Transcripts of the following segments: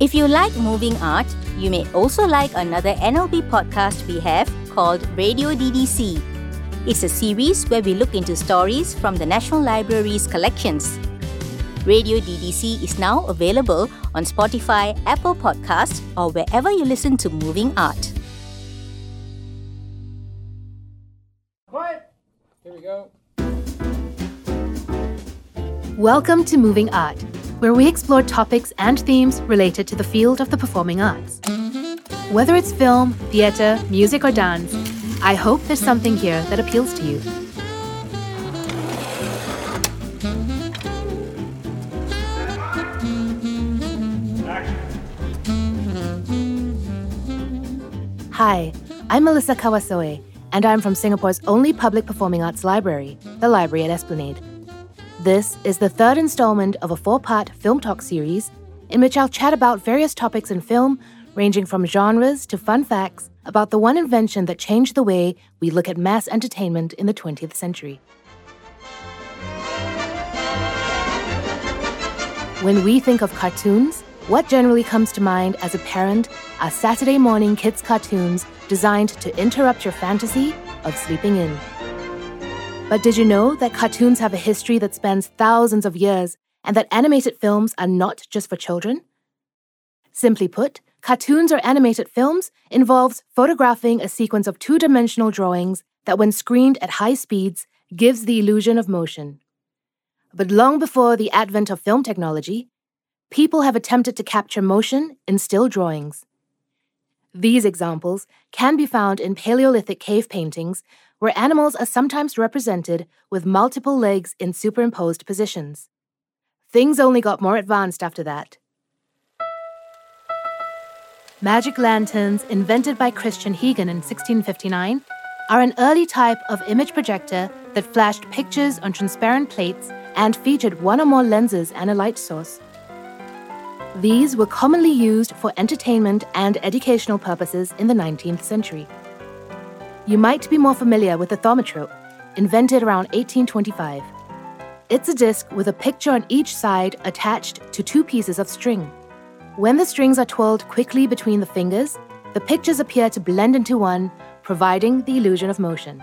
If you like moving art, you may also like another NLB podcast we have called Radio DDC. It's a series where we look into stories from the National Library's collections. Radio DDC is now available on Spotify, Apple Podcasts, or wherever you listen to moving art. Quiet! Here we go. Welcome to Moving Art, where we explore topics and themes related to the field of the performing arts. Whether it's film, theatre, music, or dance, I hope there's something here that appeals to you. Hi, I'm Melissa Kawasoe, and I'm from Singapore's only public performing arts library, the Library at Esplanade. This is the third installment of a four part film talk series in which I'll chat about various topics in film, ranging from genres to fun facts about the one invention that changed the way we look at mass entertainment in the 20th century. When we think of cartoons, what generally comes to mind as a parent are Saturday morning kids' cartoons designed to interrupt your fantasy of sleeping in. But did you know that cartoons have a history that spans thousands of years and that animated films are not just for children? Simply put, cartoons or animated films involves photographing a sequence of two-dimensional drawings that when screened at high speeds gives the illusion of motion. But long before the advent of film technology, people have attempted to capture motion in still drawings. These examples can be found in Paleolithic cave paintings, where animals are sometimes represented with multiple legs in superimposed positions. Things only got more advanced after that. Magic lanterns, invented by Christian Huygens in 1659, are an early type of image projector that flashed pictures on transparent plates and featured one or more lenses and a light source. These were commonly used for entertainment and educational purposes in the 19th century. You might be more familiar with the thaumatrope, invented around 1825. It's a disc with a picture on each side attached to two pieces of string. When the strings are twirled quickly between the fingers, the pictures appear to blend into one, providing the illusion of motion.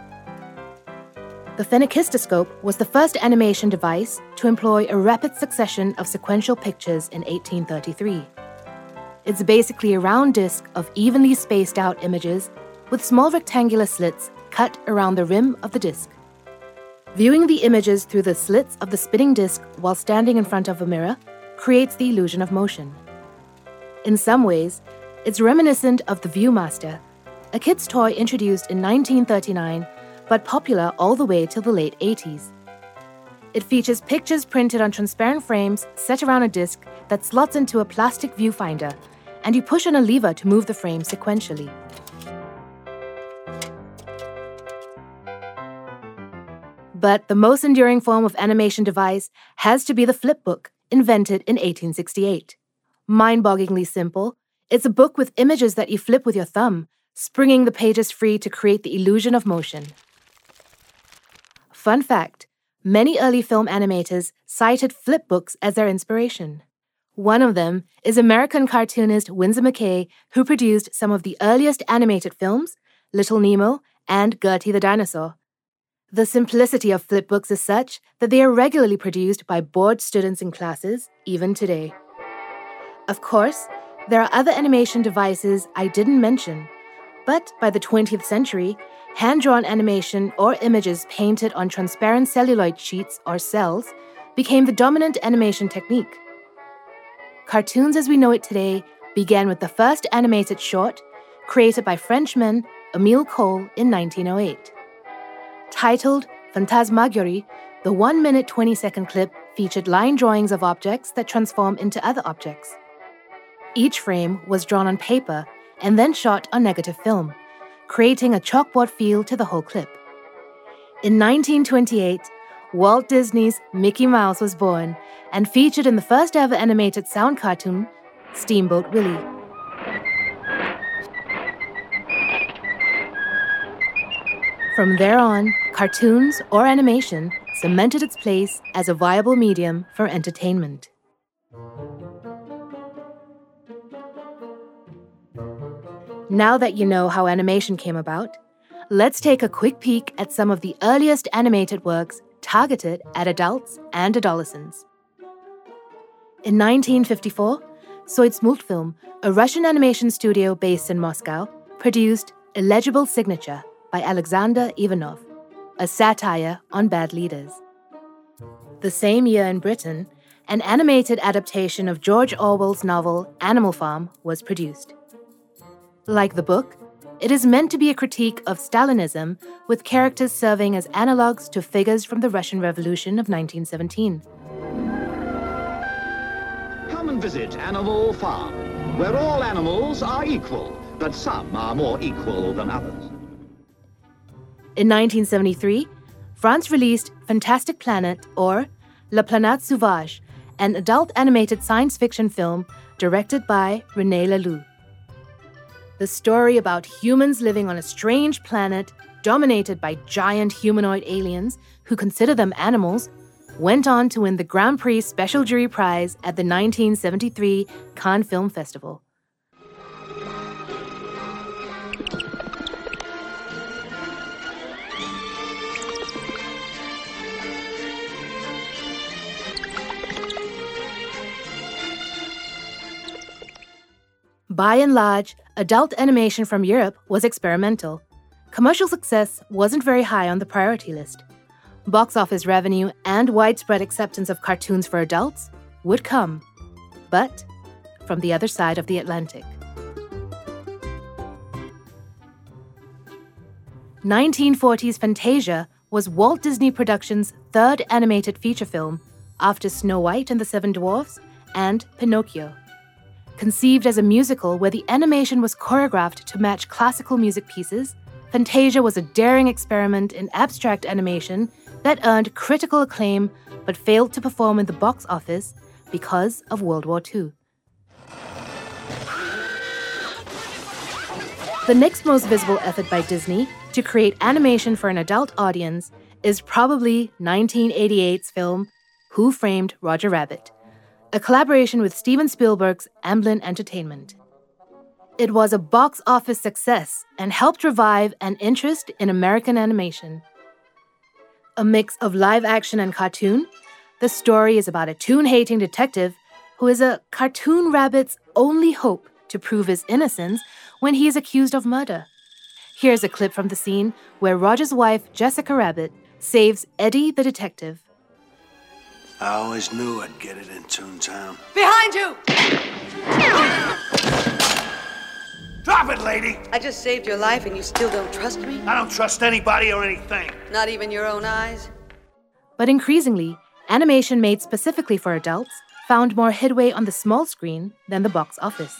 The phenakistoscope was the first animation device to employ a rapid succession of sequential pictures in 1833. It's basically a round disc of evenly spaced out images with small rectangular slits cut around the rim of the disc. Viewing the images through the slits of the spinning disc while standing in front of a mirror creates the illusion of motion. In some ways, it's reminiscent of the Viewmaster, a kid's toy introduced in 1939 but popular all the way till the late 80s. It features pictures printed on transparent frames set around a disc that slots into a plastic viewfinder, and you push on a lever to move the frame sequentially. But the most enduring form of animation device has to be the flipbook, invented in 1868. Mind bogglingly simple, it's a book with images that you flip with your thumb, springing the pages free to create the illusion of motion. Fun fact many early film animators cited flipbooks as their inspiration. One of them is American cartoonist Winsor McCay, who produced some of the earliest animated films, Little Nemo and Gertie the Dinosaur. The simplicity of flipbooks is such that they are regularly produced by bored students in classes, even today. Of course, there are other animation devices I didn't mention, but by the 20th century, hand drawn animation or images painted on transparent celluloid sheets or cells became the dominant animation technique. Cartoons as we know it today began with the first animated short created by Frenchman Emile Cohl in 1908. Titled Phantasmagorie, the 1 minute 20 second clip featured line drawings of objects that transform into other objects. Each frame was drawn on paper and then shot on negative film, creating a chalkboard feel to the whole clip. In 1928, Walt Disney's Mickey Mouse was born and featured in the first ever animated sound cartoon, Steamboat Willie. From there on, cartoons or animation cemented its place as a viable medium for entertainment. Now that you know how animation came about, let's take a quick peek at some of the earliest animated works targeted at adults and adolescents. In 1954, Soyuzmultfilm, a Russian animation studio based in Moscow, produced Illegible Signature by Alexander Ivanov, a satire on bad leaders. The same year in Britain, an animated adaptation of George Orwell's novel Animal Farm was produced. Like the book, it is meant to be a critique of Stalinism, with characters serving as analogues to figures from the Russian Revolution of 1917. Come and visit Animal Farm, where all animals are equal, but some are more equal than others. In 1973, France released Fantastic Planet, or La Planète Sauvage, an adult animated science fiction film directed by René Laloux the story about humans living on a strange planet dominated by giant humanoid aliens who consider them animals, went on to win the Grand Prix Special Jury Prize at the 1973 Cannes Film Festival. By and large, adult animation from Europe was experimental. Commercial success wasn't very high on the priority list. Box office revenue and widespread acceptance of cartoons for adults would come, but from the other side of the Atlantic. 1940s Fantasia was Walt Disney Productions' third animated feature film after Snow White and the Seven Dwarfs and Pinocchio. Conceived as a musical where the animation was choreographed to match classical music pieces, Fantasia was a daring experiment in abstract animation that earned critical acclaim but failed to perform in the box office because of World War II. The next most visible effort by Disney to create animation for an adult audience is probably 1988's film Who Framed Roger Rabbit a collaboration with Steven Spielberg's Amblin Entertainment. It was a box office success and helped revive an interest in American animation. A mix of live action and cartoon, the story is about a toon hating detective who is a cartoon rabbit's only hope to prove his innocence when he is accused of murder. Here's a clip from the scene where Roger's wife, Jessica Rabbit, saves Eddie the detective. I always knew I'd get it in Toontown. Behind you! Drop it, lady! I just saved your life and you still don't trust me? I don't trust anybody or anything. Not even your own eyes? But increasingly, animation made specifically for adults found more headway on the small screen than the box office.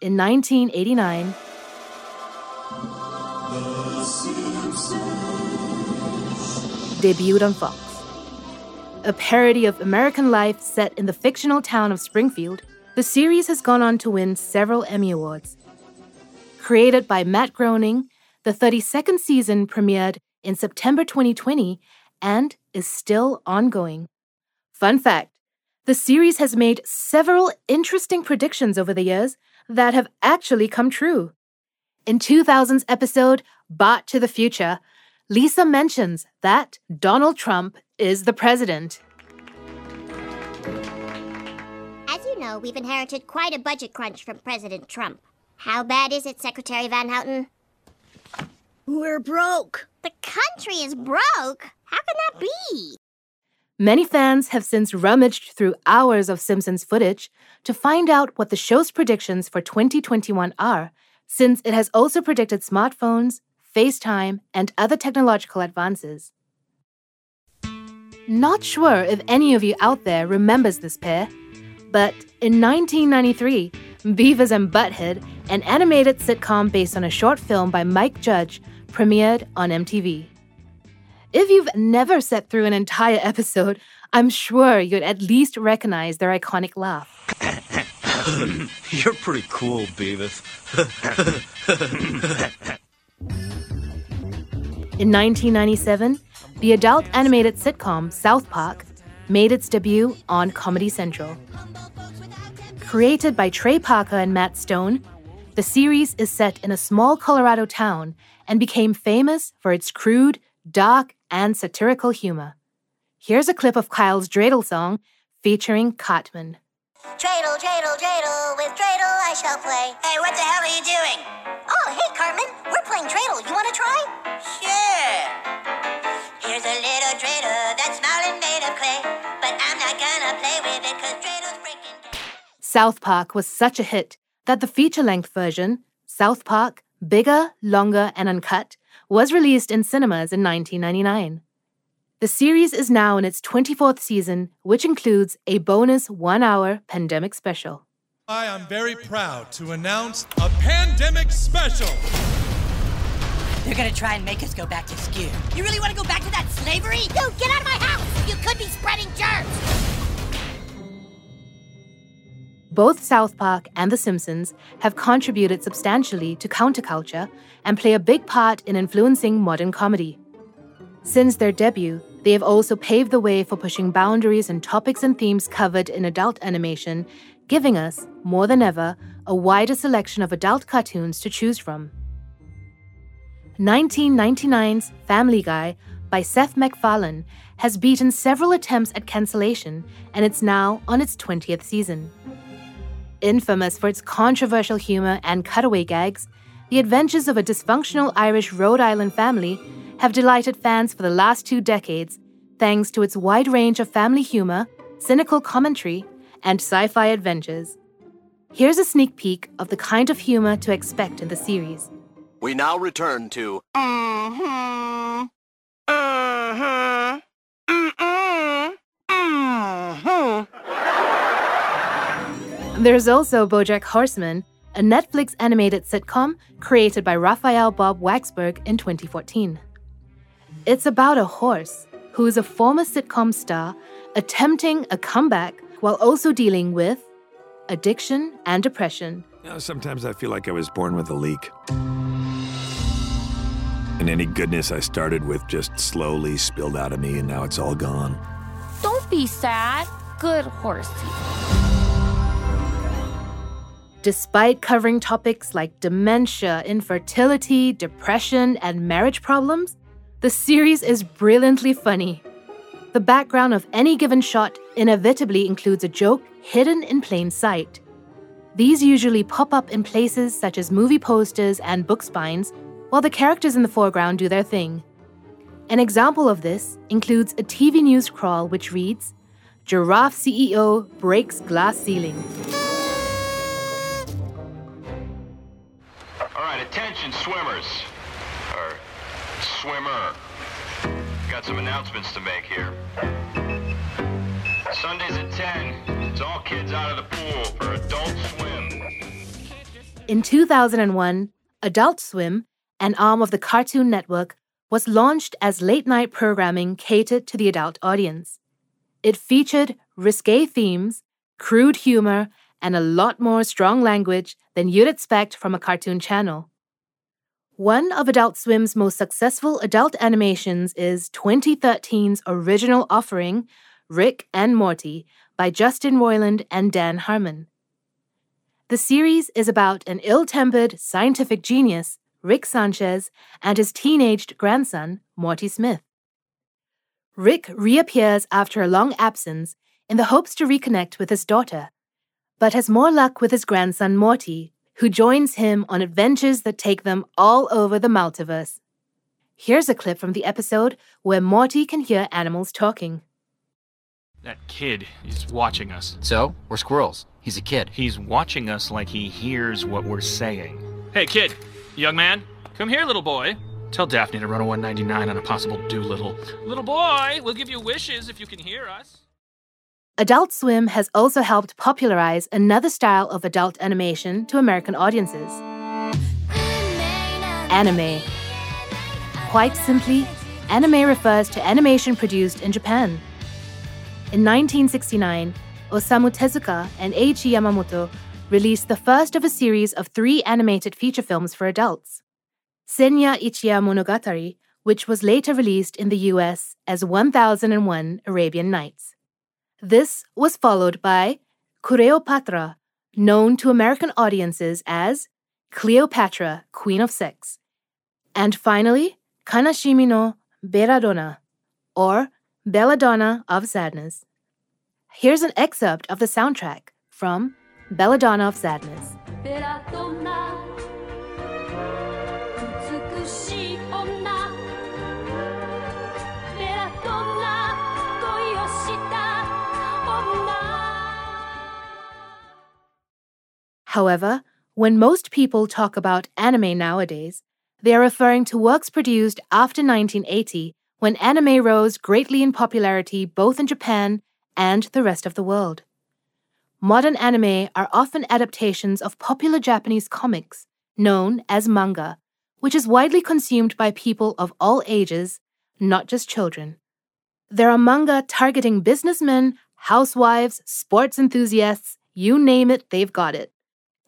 In 1989, debuted on Fox a parody of American life set in the fictional town of Springfield, the series has gone on to win several Emmy Awards. Created by Matt Groening, the 32nd season premiered in September 2020 and is still ongoing. Fun fact the series has made several interesting predictions over the years that have actually come true. In 2000's episode, Bart to the Future, Lisa mentions that Donald Trump is the president. As you know, we've inherited quite a budget crunch from President Trump. How bad is it, Secretary Van Houten? We're broke. The country is broke? How can that be? Many fans have since rummaged through hours of Simpsons footage to find out what the show's predictions for 2021 are, since it has also predicted smartphones, FaceTime, and other technological advances. Not sure if any of you out there remembers this pair, but in 1993, Beavis and Butthead, an animated sitcom based on a short film by Mike Judge, premiered on MTV. If you've never sat through an entire episode, I'm sure you'd at least recognize their iconic laugh. You're pretty cool, Beavis. In 1997, the adult animated sitcom South Park made its debut on Comedy Central. Created by Trey Parker and Matt Stone, The series is set in a small Colorado town and became famous for its crude, dark, and satirical humor. Here's a clip of Kyle's dreidel song featuring Cartman. Dreidel, dreidel, dreidel, with dreidel I shall play. Hey, what the hell are you doing? South Park was such a hit that the feature length version, South Park, bigger, longer, and uncut, was released in cinemas in 1999. The series is now in its 24th season, which includes a bonus one hour pandemic special. I am very proud to announce a pandemic special. They're gonna try and make us go back to skew. You really wanna go back to that slavery? Dude, get out of my house! You could be spreading germs! Both South Park and The Simpsons have contributed substantially to counterculture and play a big part in influencing modern comedy. Since their debut, they have also paved the way for pushing boundaries in topics and themes covered in adult animation, giving us, more than ever, a wider selection of adult cartoons to choose from. 1999's Family Guy by Seth MacFarlane has beaten several attempts at cancellation, and it's now on its 20th season. Infamous for its controversial humor and cutaway gags, the adventures of a dysfunctional Irish Rhode Island family have delighted fans for the last two decades thanks to its wide range of family humor, cynical commentary, and sci fi adventures. Here's a sneak peek of the kind of humor to expect in the series. We now return to. Mm-hmm. Mm-hmm. Mm-mm. Mm-hmm. There's also Bojack Horseman, a Netflix animated sitcom created by Raphael Bob Waksberg in 2014. It's about a horse who is a former sitcom star attempting a comeback while also dealing with addiction and depression. You know, sometimes I feel like I was born with a leak. And any goodness I started with just slowly spilled out of me, and now it's all gone. Don't be sad. Good horsey. Despite covering topics like dementia, infertility, depression, and marriage problems, the series is brilliantly funny. The background of any given shot inevitably includes a joke hidden in plain sight. These usually pop up in places such as movie posters and book spines, while the characters in the foreground do their thing. An example of this includes a TV news crawl which reads Giraffe CEO breaks glass ceiling. Attention, swimmers. Or swimmer. Got some announcements to make here. Sundays at 10. It's all kids out of the pool for Adult Swim. In 2001, Adult Swim, an arm of the Cartoon Network, was launched as late night programming catered to the adult audience. It featured risque themes, crude humor, and a lot more strong language than you'd expect from a cartoon channel. One of Adult Swim's most successful adult animations is 2013's original offering, Rick and Morty, by Justin Roiland and Dan Harmon. The series is about an ill tempered scientific genius, Rick Sanchez, and his teenaged grandson, Morty Smith. Rick reappears after a long absence in the hopes to reconnect with his daughter, but has more luck with his grandson, Morty, who joins him on adventures that take them all over the multiverse. Here's a clip from the episode where Morty can hear animals talking. That kid is watching us. So? We're squirrels. He's a kid. He's watching us like he hears what we're saying. Hey, kid! Young man! Come here, little boy! Tell Daphne to run a 199 on a possible Doolittle. Little boy, we'll give you wishes if you can hear us. Adult Swim has also helped popularize another style of adult animation to American audiences anime. Quite simply, anime refers to animation produced in Japan. In 1969, Osamu Tezuka and Eiichi Yamamoto released the first of a series of three animated feature films for adults Senya Ichiya Monogatari, which was later released in the US as 1001 Arabian Nights. This was followed by Kureopatra, known to American audiences as Cleopatra, Queen of Sex. And finally, Kanashimi no Belladonna, or Belladonna of Sadness. Here's an excerpt of the soundtrack from Belladonna of Sadness. However, when most people talk about anime nowadays, they are referring to works produced after 1980 when anime rose greatly in popularity both in Japan and the rest of the world. Modern anime are often adaptations of popular Japanese comics, known as manga, which is widely consumed by people of all ages, not just children. There are manga targeting businessmen, housewives, sports enthusiasts, you name it, they've got it.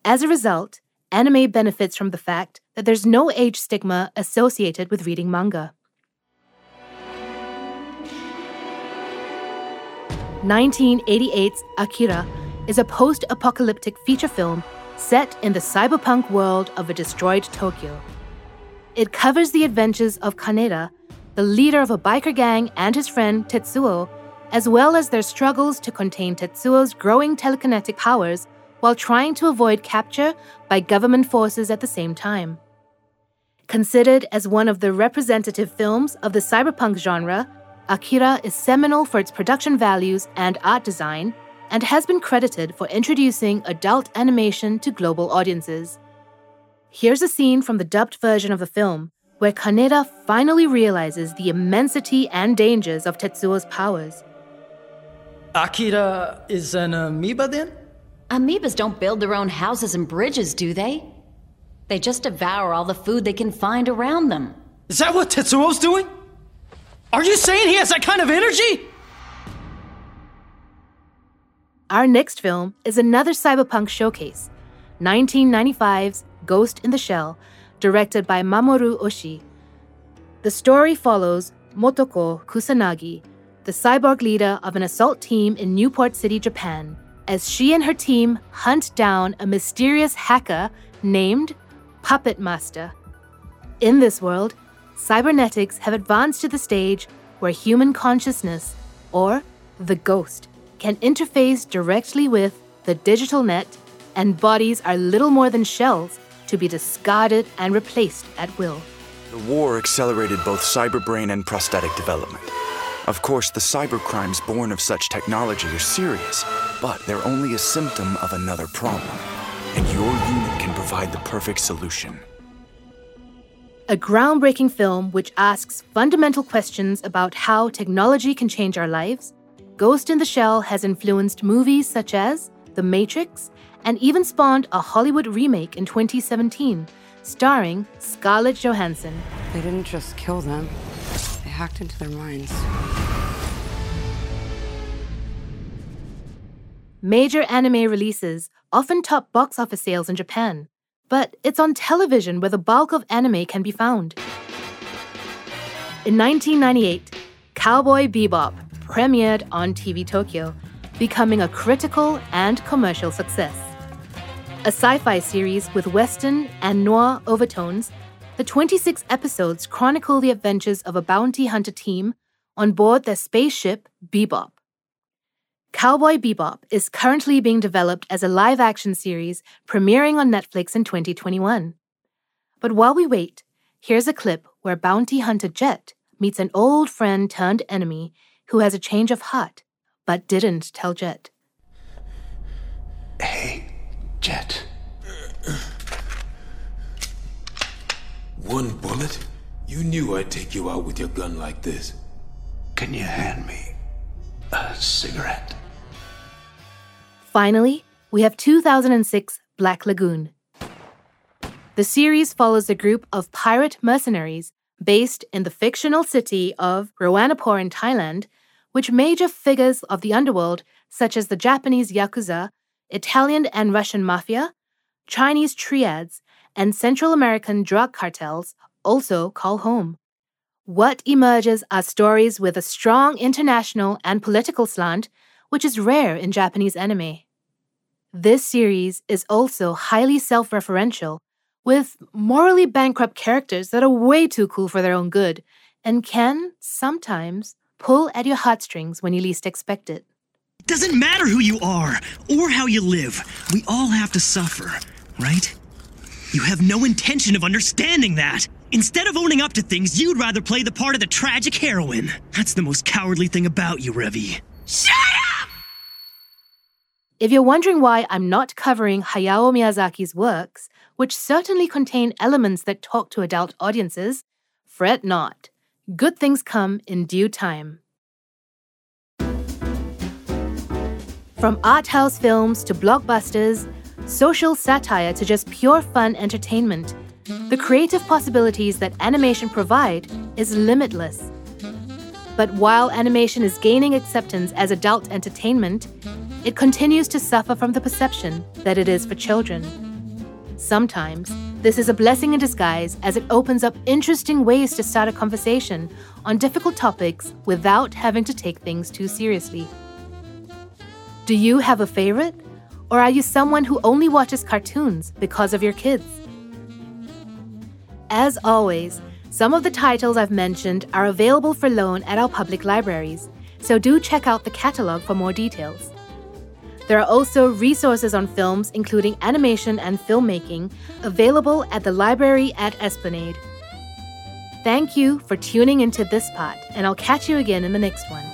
As a result, anime benefits from the fact that there's no age stigma associated with reading manga. 1988's Akira is a post apocalyptic feature film set in the cyberpunk world of a destroyed Tokyo. It covers the adventures of Kaneda, the leader of a biker gang, and his friend Tetsuo, as well as their struggles to contain Tetsuo's growing telekinetic powers while trying to avoid capture by government forces at the same time. Considered as one of the representative films of the cyberpunk genre, Akira is seminal for its production values and art design, and has been credited for introducing adult animation to global audiences. Here's a scene from the dubbed version of the film, where Kaneda finally realizes the immensity and dangers of Tetsuo's powers. Akira is an amoeba then? Amoebas don't build their own houses and bridges, do they? They just devour all the food they can find around them. Is that what Tetsuo's doing? Are you saying he has that kind of energy? Our next film is another cyberpunk showcase 1995's Ghost in the Shell, directed by Mamoru Oshii. The story follows Motoko Kusanagi, the cyborg leader of an assault team in Newport City, Japan, as she and her team hunt down a mysterious hacker named Puppet Master. In this world, cybernetics have advanced to the stage where human consciousness, or the ghost, can interface directly with the digital net, and bodies are little more than shells to be discarded and replaced at will. The war accelerated both cyberbrain and prosthetic development. Of course, the cybercrimes born of such technology are serious, but they're only a symptom of another problem. And your unit can provide the perfect solution. A groundbreaking film which asks fundamental questions about how technology can change our lives, Ghost in the Shell has influenced movies such as The Matrix and even spawned a Hollywood remake in 2017, starring Scarlett Johansson. They didn't just kill them, they hacked into their minds. Major anime releases often top box office sales in Japan, but it's on television where the bulk of anime can be found. In 1998, Cowboy Bebop premiered on TV Tokyo, becoming a critical and commercial success. A sci fi series with Western and noir overtones, the 26 episodes chronicle the adventures of a bounty hunter team on board their spaceship Bebop. Cowboy Bebop is currently being developed as a live action series premiering on Netflix in 2021. But while we wait, here's a clip where bounty hunter Jet meets an old friend turned enemy who has a change of heart, but didn't tell Jet. Hey, Jet. One bullet? You knew I'd take you out with your gun like this. Can you hand me a cigarette? Finally, we have 2006 Black Lagoon. The series follows a group of pirate mercenaries based in the fictional city of Roanapur in Thailand, which major figures of the underworld, such as the Japanese Yakuza, Italian and Russian mafia, Chinese triads, and Central American drug cartels, also call home. What emerges are stories with a strong international and political slant which is rare in Japanese anime. This series is also highly self referential, with morally bankrupt characters that are way too cool for their own good and can, sometimes, pull at your heartstrings when you least expect it. It doesn't matter who you are or how you live. We all have to suffer, right? You have no intention of understanding that. Instead of owning up to things, you'd rather play the part of the tragic heroine. That's the most cowardly thing about you, Revy. Shut up! If you're wondering why I'm not covering Hayao Miyazaki's works, which certainly contain elements that talk to adult audiences, fret not. Good things come in due time. From art house films to blockbusters, social satire to just pure fun entertainment, the creative possibilities that animation provide is limitless. But while animation is gaining acceptance as adult entertainment, it continues to suffer from the perception that it is for children. Sometimes, this is a blessing in disguise as it opens up interesting ways to start a conversation on difficult topics without having to take things too seriously. Do you have a favorite? Or are you someone who only watches cartoons because of your kids? As always, some of the titles I've mentioned are available for loan at our public libraries, so do check out the catalog for more details. There are also resources on films, including animation and filmmaking, available at the library at Esplanade. Thank you for tuning into this part, and I'll catch you again in the next one.